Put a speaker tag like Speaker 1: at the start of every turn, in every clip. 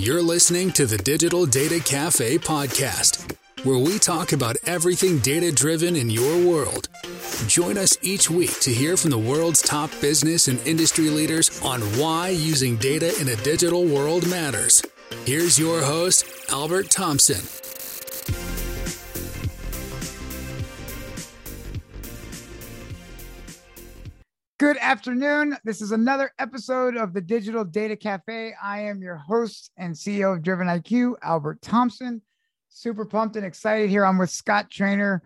Speaker 1: You're listening to the Digital Data Cafe podcast, where we talk about everything data driven in your world. Join us each week to hear from the world's top business and industry leaders on why using data in a digital world matters. Here's your host, Albert Thompson.
Speaker 2: Good afternoon. This is another episode of the Digital Data Cafe. I am your host and CEO of Driven IQ, Albert Thompson. Super pumped and excited here. I'm with Scott Trainor,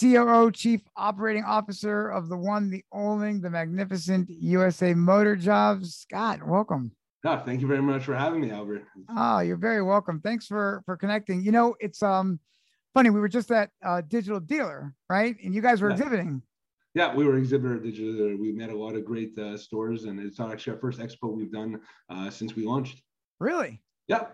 Speaker 2: COO, Chief Operating Officer of the one, the only, the magnificent USA Motor Jobs. Scott, welcome.
Speaker 3: Oh, thank you very much for having me, Albert.
Speaker 2: Oh, you're very welcome. Thanks for for connecting. You know, it's um funny. We were just at uh, Digital Dealer, right? And you guys were
Speaker 3: Yeah.
Speaker 2: exhibiting.
Speaker 3: Yeah, we were exhibitor digital. We met a lot of great uh, stores, and it's actually our first expo we've done uh, since we launched.
Speaker 2: Really?
Speaker 3: Yeah,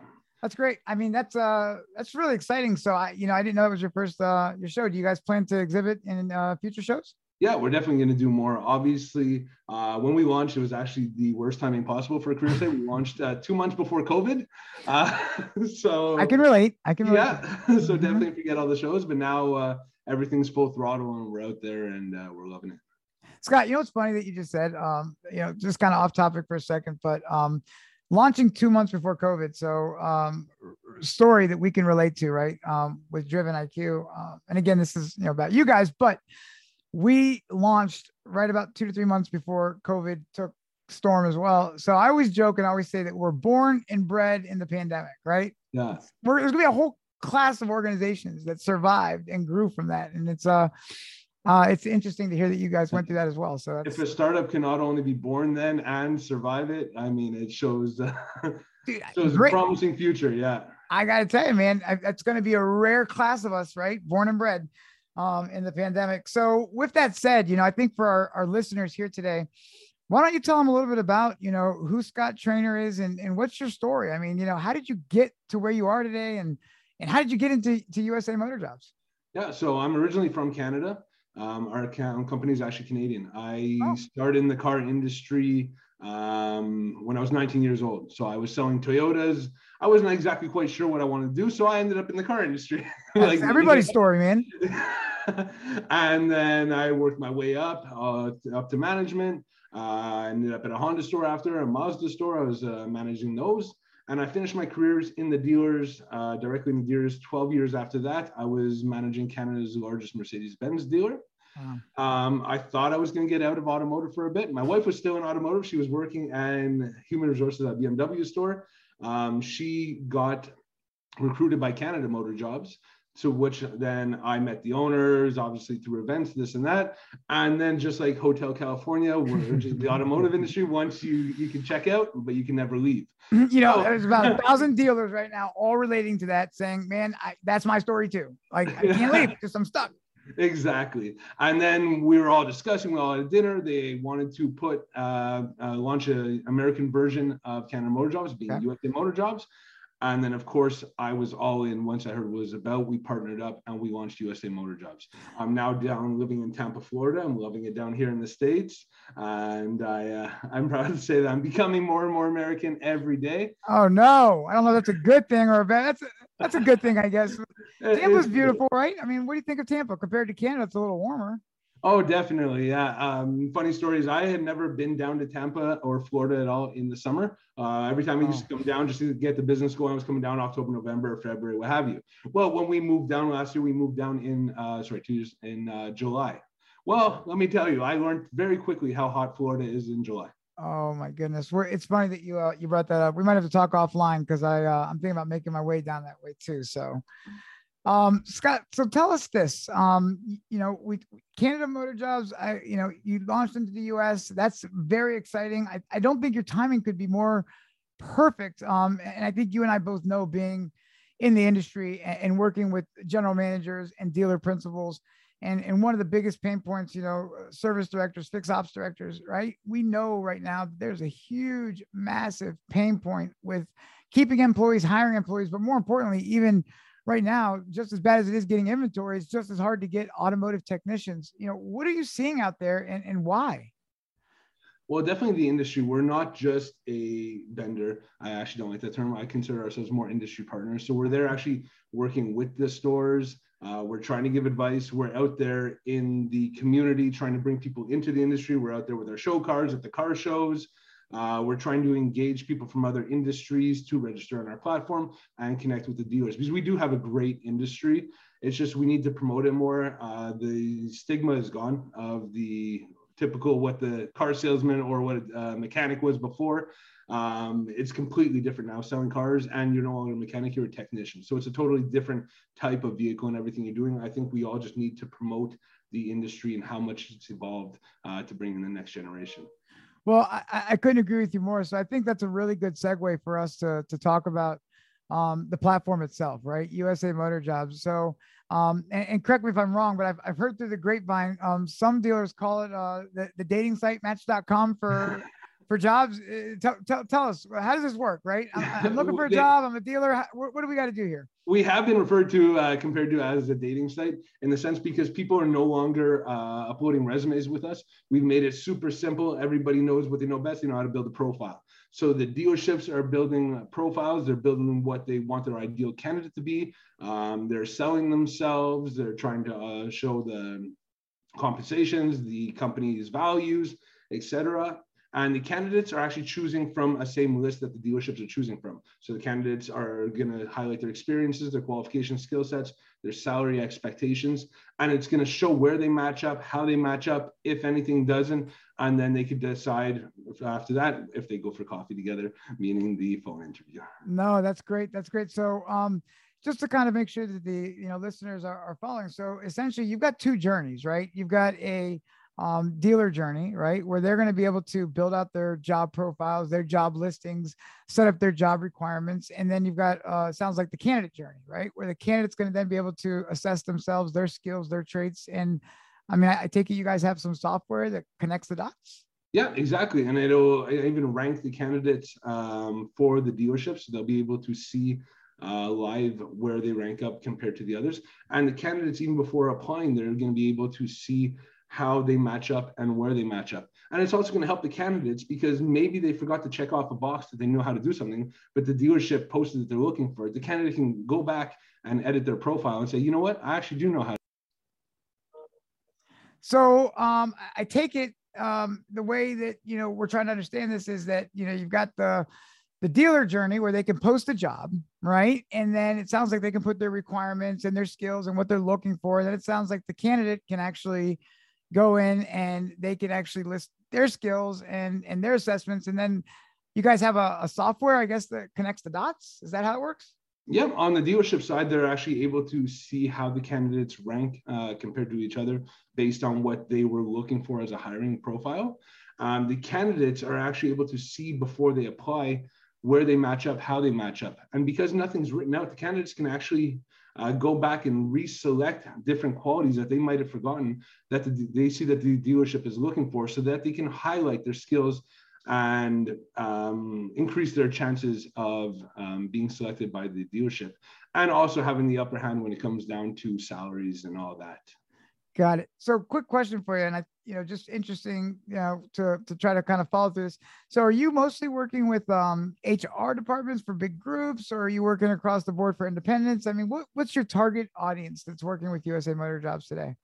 Speaker 2: That's great. I mean, that's uh that's really exciting. So I, you know, I didn't know it was your first uh your show. Do you guys plan to exhibit in uh future shows?
Speaker 3: yeah, we're definitely going to do more. Obviously, uh, when we launched, it was actually the worst timing possible for a career site. We launched uh, two months before COVID, uh, so
Speaker 2: I can relate. I can relate.
Speaker 3: yeah. so
Speaker 2: Mhm.
Speaker 3: definitely forget all the shows, but now uh, everything's full throttle, and we're out there, and uh, we're loving it.
Speaker 2: Scott, you know what's funny that you just said? Um, you know, just kind of off topic for a second, but um launching two months before COVID. So um story that we can relate to, right? Um, with Driven IQ. Uh, and again, this is you know about you guys, but we launched right about two to three months before COVID took storm as well. So I always joke and I always say that we're born and bred in the pandemic, right?
Speaker 3: Yeah,
Speaker 2: we're, there's gonna be a whole class of organizations that survived and grew from that, and it's uh, uh, it's interesting to hear that you guys went through that as well. So
Speaker 3: if a startup can not only be born then and survive it, I mean, it shows. Uh,
Speaker 2: dude,
Speaker 3: shows a promising future. Yeah.
Speaker 2: I gotta tell you, man, I, that's gonna be a rare class of us, right? Born and bred um, in the pandemic. So with that said, you know, I think for our, our listeners here today, why don't you tell them a little bit about, you know, who Scott Trainor is and, and what's your story? I mean, you know, how did you get to where you are today and and how did you get into to USA Motor Jobs?
Speaker 3: Yeah, so I'm originally from Canada. Um, our account company is actually Canadian. I
Speaker 2: Oh.
Speaker 3: started in the car industry um, when I was 19 years old. So I was selling Toyotas. I wasn't exactly quite sure what I wanted to do, so I ended up in the car industry.
Speaker 2: That's everybody's story, man.
Speaker 3: and then I worked my way up uh, up to management. Uh, I ended up at a Honda store after a Mazda store. I was uh, managing those, and I finished my careers in the dealers uh, directly in the dealers. Twelve years after that, I was managing Canada's largest Mercedes-Benz dealer.
Speaker 2: Wow.
Speaker 3: Um, I thought I was going to get out of automotive for a bit. My wife was still in automotive. She was working in human resources at BMW store. Um, she got recruited by Canada Motor Jobs, to which then I met the owners, obviously through events, this and that. And then just like Hotel California, which is the automotive industry, once you you can check out, but you can never leave.
Speaker 2: you know,
Speaker 3: Oh.
Speaker 2: there's about a thousand dealers right now, all relating to that, saying, "Man, I, that's my story too. Like, I can't leave because I'm stuck."
Speaker 3: exactly and then we were all discussing we all had dinner they wanted to put uh, uh launch an american version of canada motor jobs being
Speaker 2: Okay.
Speaker 3: usa motor jobs and then of course i was all in once i heard what it was about we partnered up and we launched usa motor jobs i'm now down living in tampa florida i'm loving it down here in the states and i uh, i'm proud to say that i'm becoming more and more american every day
Speaker 2: Oh no, I don't know. if That's a good thing or a bad. That's a, that's a good thing, I guess. Tampa's beautiful, right? I mean, what do you think of Tampa compared to Canada? It's a little warmer.
Speaker 3: Oh, definitely. Yeah. Um, funny stories. I had never been down to Tampa or Florida at all in the summer. Uh, every time I used to come down just to get the business going, I was coming down October, November, February, what have you. Well, when we moved down last year, we moved down in, uh, sorry, two years in uh, July. Well, let me tell you, I learned very quickly how hot Florida is in July.
Speaker 2: Oh my goodness, we're, it's funny that you uh, you brought that up. We might have to talk offline because I uh, I'm thinking about making my way down that way too. So, um, Scott, so tell us this. Um, you know, we Canada Motor Jobs. I you know you launched into the U.S. That's very exciting. I I don't think your timing could be more perfect. Um, and I think you and I both know being in the industry and, and working with general managers and dealer principals and and one of the biggest pain points you know service directors fix ops directors right we know right now there's a huge massive pain point with keeping employees hiring employees but more importantly even right now just as bad as it is getting inventory it's just as hard to get automotive technicians you know what are you seeing out there and, and why
Speaker 3: Well, definitely the industry. We're not just a vendor. I actually don't like that term. I consider ourselves more industry partners. So we're there actually working with the stores. Uh, we're trying to give advice. We're out there in the community trying to bring people into the industry. We're out there with our show cars at the car shows. Uh, we're trying to engage people from other industries to register on our platform and connect with the dealers because we do have a great industry. It's just we need to promote it more. Uh, the stigma is gone of the typical what the car salesman or what a mechanic was before. Um, it's completely different now selling cars and you're no longer a mechanic, you're a technician. So it's a totally different type of vehicle and everything you're doing. I think we all just need to promote the industry and how much it's evolved uh, to bring in the next generation.
Speaker 2: Well, I, I, couldn't agree with you more. So I think that's a really good segue for us to, to talk about um, the platform itself, right? USA Motor Jobs. So um, and, and, correct me if I'm wrong, but I've, I've heard through the grapevine, um, some dealers call it uh, the, the dating site match.com for for jobs. Uh, tell, tell, tell us, how does this work, right? I'm, I'm looking for a job. I'm a dealer. What, what do we got to do here?
Speaker 3: We have been referred to, uh, compared to as a dating site in the sense because people are no longer uh, uploading resumes with us. We've made it super simple. Everybody knows what they know best. They know how to build a profile. So the dealerships are building profiles. They're building what they want their ideal candidate to be. Um, they're selling themselves. They're trying to uh, show the compensations, the company's values, etc. And the candidates are actually choosing from a same list that the dealerships are choosing from. So the candidates are going to highlight their experiences, their qualification skill sets, their salary expectations, and it's going to show where they match up, how they match up, if anything doesn't, and then they could decide after that if they go for coffee together, meaning the phone interview.
Speaker 2: No, that's great. That's great. So, um, just to kind of make sure that the you know listeners are, are following. So essentially, you've got two journeys, right? You've got a um, dealer journey, right? Where they're going to be able to build out their job profiles, their job listings, set up their job requirements. And then you've got, uh, sounds like the candidate journey, right? Where the candidate's going to then be able to assess themselves, their skills, their traits. And I mean, I, I take it you guys have some software that connects the dots.
Speaker 3: Yeah, exactly. And it'll even rank the candidates um, for the dealerships. So they'll be able to see uh, live where they rank up compared to the others. And the candidates, even before applying, they're going to be able to see how they match up and where they match up. And it's also going to help the candidates because maybe they forgot to check off a box that they know how to do something, but the dealership posted that they're looking for it. The candidate can go back and edit their profile and say, you know what, I actually do know how.
Speaker 2: To so um, I take it um, the way that you know we're trying to understand this is that you know you've got the the dealer journey where they can post a job, right? And then it sounds like they can put their requirements and their skills and what they're looking for. Then it sounds like the candidate can actually go in and they can actually list their skills and and their assessments. And then you guys have a, a software i guess that connects the dots. Is that how it works?
Speaker 3: Yeah on the dealership side they're actually able to see how the candidates rank uh, compared to each other based on what they were looking for as a hiring profile. Um, the candidates are actually able to see before they apply where they match up how they match up. And because nothing's written out the candidates can actually uh, go back and reselect different qualities that they might have forgotten that the, they see that the dealership is looking for so that they can highlight their skills and um, increase their chances of um, being selected by the dealership and also having the upper hand when it comes down to salaries and all that.
Speaker 2: Got it. So, quick question for you, and I, you know, just interesting, you know, to to try to kind of follow through this. So, are you mostly working with um, HR departments for big groups, or are you working across the board for independents? I mean, what what's your target audience that's working with USA Motor Jobs today?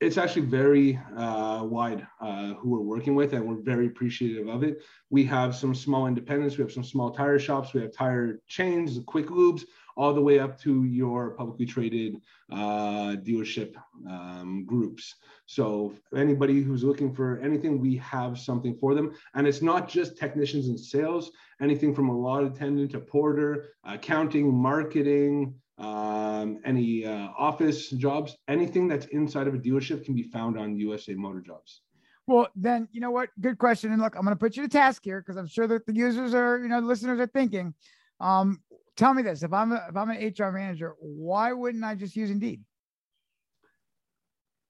Speaker 3: It's actually very uh, wide uh, who we're working with, and we're very appreciative of it. We have some small independents, we have some small tire shops, we have tire chains, quick lubes all the way up to your publicly traded uh, dealership um, groups. So anybody who's looking for anything, we have something for them. And it's not just technicians and sales, anything from a lot attendant to porter, accounting, marketing, um, any uh, office jobs, anything that's inside of a dealership can be found on USA Motor Jobs.
Speaker 2: Well, then you know what? Good question. And look, I'm going to put you to task here because I'm sure that the users are, you know, the listeners are thinking, um, tell me this: if I'm a, if I'm an HR manager, why wouldn't I just use Indeed?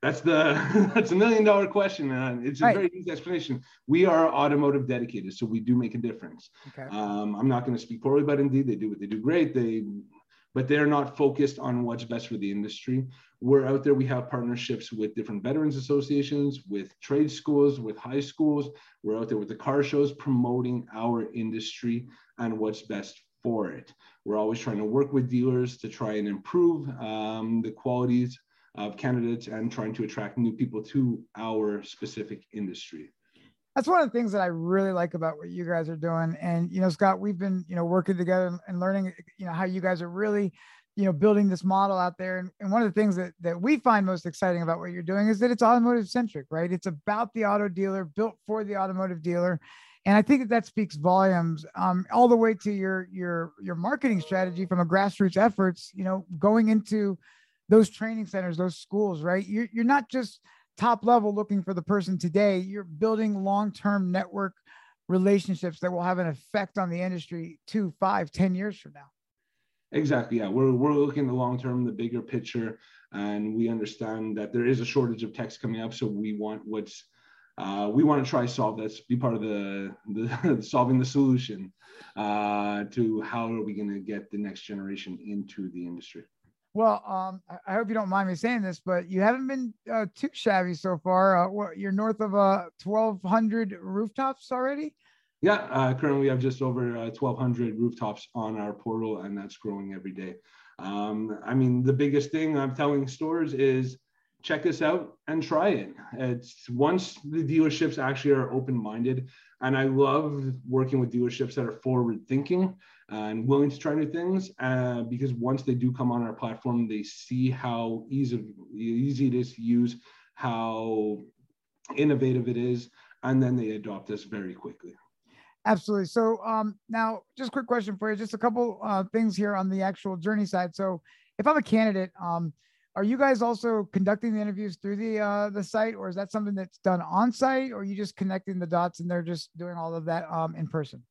Speaker 3: That's the that's a million dollar question, man. It's a right. very easy explanation. We are automotive dedicated, so we do make a difference. Okay. Um, I'm not going to speak poorly about Indeed. They do what they do great. They but they're not focused on what's best for the industry. We're out there, we have partnerships with different veterans associations, with trade schools, with high schools. We're out there with the car shows promoting our industry and what's best for it. We're always trying to work with dealers to try and improve um, the qualities of candidates and trying to attract new people to our specific industry
Speaker 2: that's one of the things that I really like about what you guys are doing. And you know, Scott, we've been you know working together and learning you know how you guys are really you know building this model out there. And, and one of the things that that we find most exciting about what you're doing is that it's automotive centric, right? It's about the auto dealer, built for the automotive dealer. And I think that that speaks volumes, um, all the way to your your your marketing strategy from a grassroots efforts. You know, going into those training centers, those schools, right? You're you're not just top level looking for the person today, you're building long term network relationships that will have an effect on the industry two, five, ten years from now.
Speaker 3: Exactly. Yeah. We're, we're looking the long term, the bigger picture, and we understand that there is a shortage of techs coming up. So we want what's uh, we want to try solve this, be part of the, the solving the solution uh, to how are we going to get the next generation into the industry.
Speaker 2: Well, um, I hope you don't mind me saying this, but you haven't been uh, too shabby so far. Uh, what, you're north of uh, 1,200 rooftops already?
Speaker 3: Yeah, uh, currently we have just over uh, 1,200 rooftops on our portal, and that's growing every day. Um, I mean, the biggest thing I'm telling stores is check us out and try it. It's once the dealerships actually are open-minded, and I love working with dealerships that are forward-thinking and willing to try new things uh, because once they do come on our platform, they see how easy, easy it is to use, how innovative it is, and then they adopt us very quickly.
Speaker 2: Absolutely. So um, now, just a quick question for you. Just a couple uh, things here on the actual journey side. So, if I'm a candidate, um, are you guys also conducting the interviews through the uh, the site, or is that something that's done on site, or are you just connecting the dots and they're just doing all of that um, in person?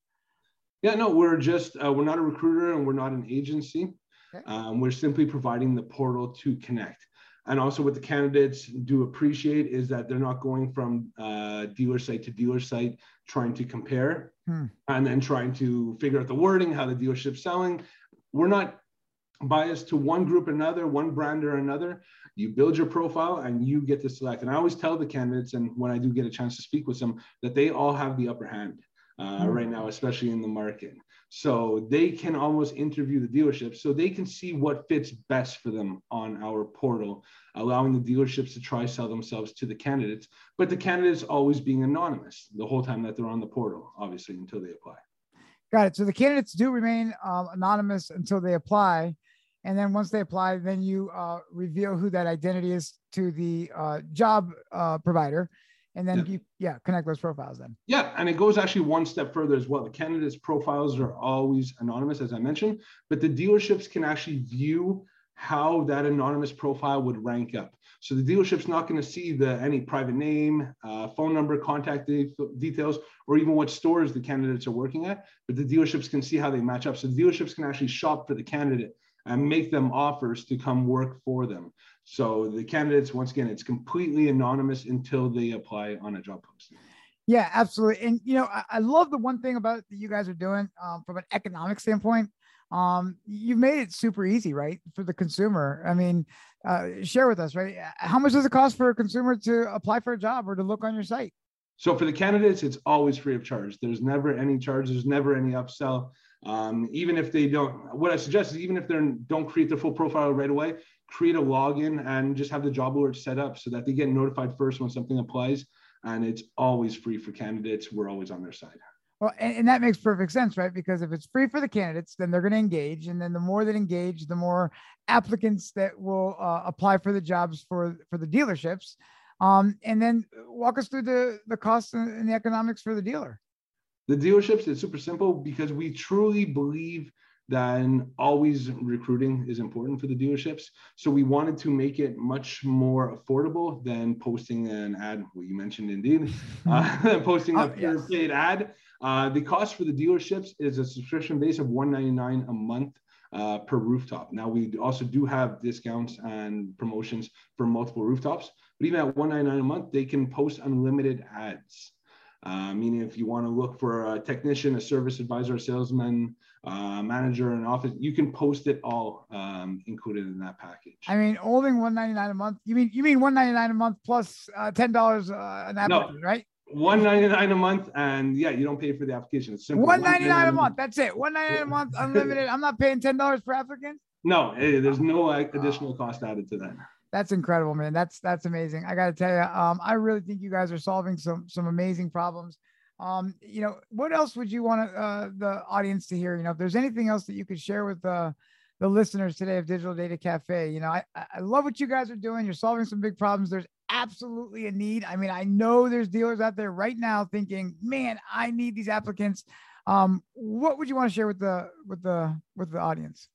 Speaker 3: Yeah, no, we're just uh, we're not a recruiter and we're not an agency. Okay. Um, we're simply providing the portal to connect. And also, what the candidates do appreciate is that they're not going from uh, dealer site to dealer site trying to compare hmm. and then trying to figure out the wording, how the dealership's selling. We're not biased to one group or another, one brand or another. You build your profile and you get to select. And I always tell the candidates, and when I do get a chance to speak with them, that they all have the upper hand uh, hmm. right now, especially in the market. So they can almost interview the dealerships so they can see what fits best for them on our portal, allowing the dealerships to try sell themselves to the candidates, but the candidates always being anonymous the whole time that they're on the portal, obviously, until they apply.
Speaker 2: Got it. So the candidates do remain um, anonymous until they apply. And then once they apply, then you uh, reveal who that identity is to the uh, job uh, provider. And then yeah. you yeah connect those profiles then.
Speaker 3: Yeah and it goes actually one step further as well. The candidates profiles are always anonymous as i mentioned but the dealerships can actually view how that anonymous profile would rank up. So the dealership's not going to see the any private name uh, phone number contact de- details or even what stores the candidates are working at but the dealerships can see how they match up. So the dealerships can actually shop for the candidate and make them offers to come work for them. So the candidates, once again, it's completely anonymous until they apply on a job posting.
Speaker 2: Yeah, absolutely. And you know, I, I love the one thing about that you guys are doing um, from an economic standpoint. Um, you've made it super easy, right, for the consumer. I mean, uh, share with us, right? How much does it cost for a consumer to apply for a job or to look on your site?
Speaker 3: So for the candidates, it's always free of charge. There's never any charge. There's never any upsell. Um, even if they don't, what I suggest is even if they don't create their full profile right away, create a login and just have the job alert set up so that they get notified first when something applies. And it's always free for candidates. We're always on their side.
Speaker 2: Well, and, and, that makes perfect sense, right? Because if it's free for the candidates, then they're going to engage, and then the more that engage, the more applicants that will uh, apply for the jobs for for the dealerships. Um, and then walk us through the the costs and the economics for the dealer.
Speaker 3: The dealerships, it's super simple because we truly believe that always recruiting is important for the dealerships. So we wanted to make it much more affordable than posting an ad, what you mentioned indeed, uh, posting oh, a yes. paid ad. Uh, the cost for the dealerships is a subscription base of 199 a month uh, per rooftop. Now we also do have discounts and promotions for multiple rooftops, but even at 199 a month, they can post unlimited ads. Uh, meaning, if you want to look for a technician, a service advisor, a salesman, uh, manager, and office, you can post it all um, included in that package.
Speaker 2: I mean, only one ninety nine a month. You mean you mean one ninety nine a month plus uh, ten dollars uh, an application, no. right?
Speaker 3: One ninety nine a month, and yeah, you don't pay for the application. It's
Speaker 2: simple. One ninety nine a month. That's it. One ninety nine a month, unlimited. I'm not paying ten dollars per applicant.
Speaker 3: No, hey, there's no additional cost added to that.
Speaker 2: That's incredible, man. That's that's amazing. I got to tell you, um, I really think you guys are solving some some amazing problems. Um, you know, what else would you want uh, the audience to hear? You know, if there's anything else that you could share with the the listeners today of Digital Data Cafe, you know, I I love what you guys are doing. You're solving some big problems. There's absolutely a need. I mean, I know there's dealers out there right now thinking, man, I need these applicants. Um, what would you want to share with the with the with the audience?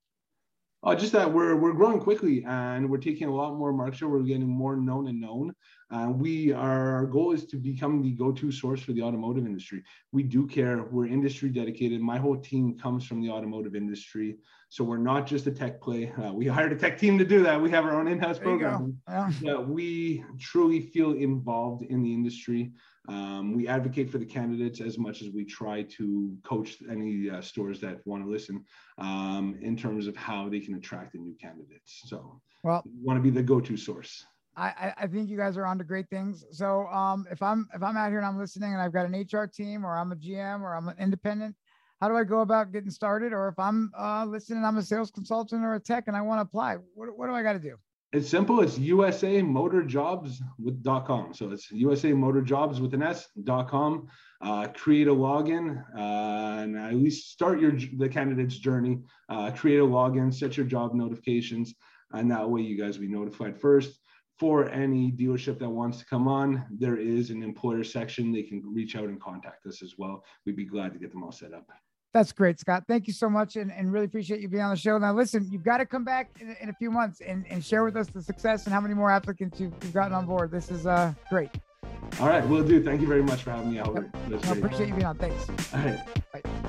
Speaker 3: Uh, just that we're we're growing quickly and we're taking a lot more market share. We're getting more known and known. Uh, we are, our goal is to become the go-to source for the automotive industry. We do care. We're industry dedicated. My whole team comes from the automotive industry, so we're not just a tech play. Uh, we hired a tech team to do that. We have our own in-house program. Yeah. yeah, we truly feel involved in the industry. Um, we advocate for the candidates as much as we try to coach any uh, stores that want to listen um, in terms of how they can attract the new candidates. So, well, we want to be the go-to source.
Speaker 2: I, I think you guys are on to great things. So, um, if I'm if I'm out here and I'm listening and I've got an HR team or I'm a GM or I'm an independent, how do I go about getting started? Or if I'm uh, listening, I'm a sales consultant or a tech and I want to apply, what, what do I got to do?
Speaker 3: It's simple. It's USA Motor Jobs with .com. So it's USA Motor Jobs with an S .com. Uh, create a login uh, and at least start your the candidate's journey. Uh, create a login, set your job notifications, and that way you guys will be notified first. For any dealership that wants to come on, there is an employer section. They can reach out and contact us as well. We'd be glad to get them all set up.
Speaker 2: That's great, Scott. Thank you so much and, and really appreciate you being on the show. Now, listen, you've got to come back in, in a few months and, and share with us the success and how many more applicants you've, you've gotten on board. This is uh, great.
Speaker 3: All right, will do. Thank you very much for having me out.
Speaker 2: Yep. I appreciate you being on. Thanks.
Speaker 3: All right. Bye.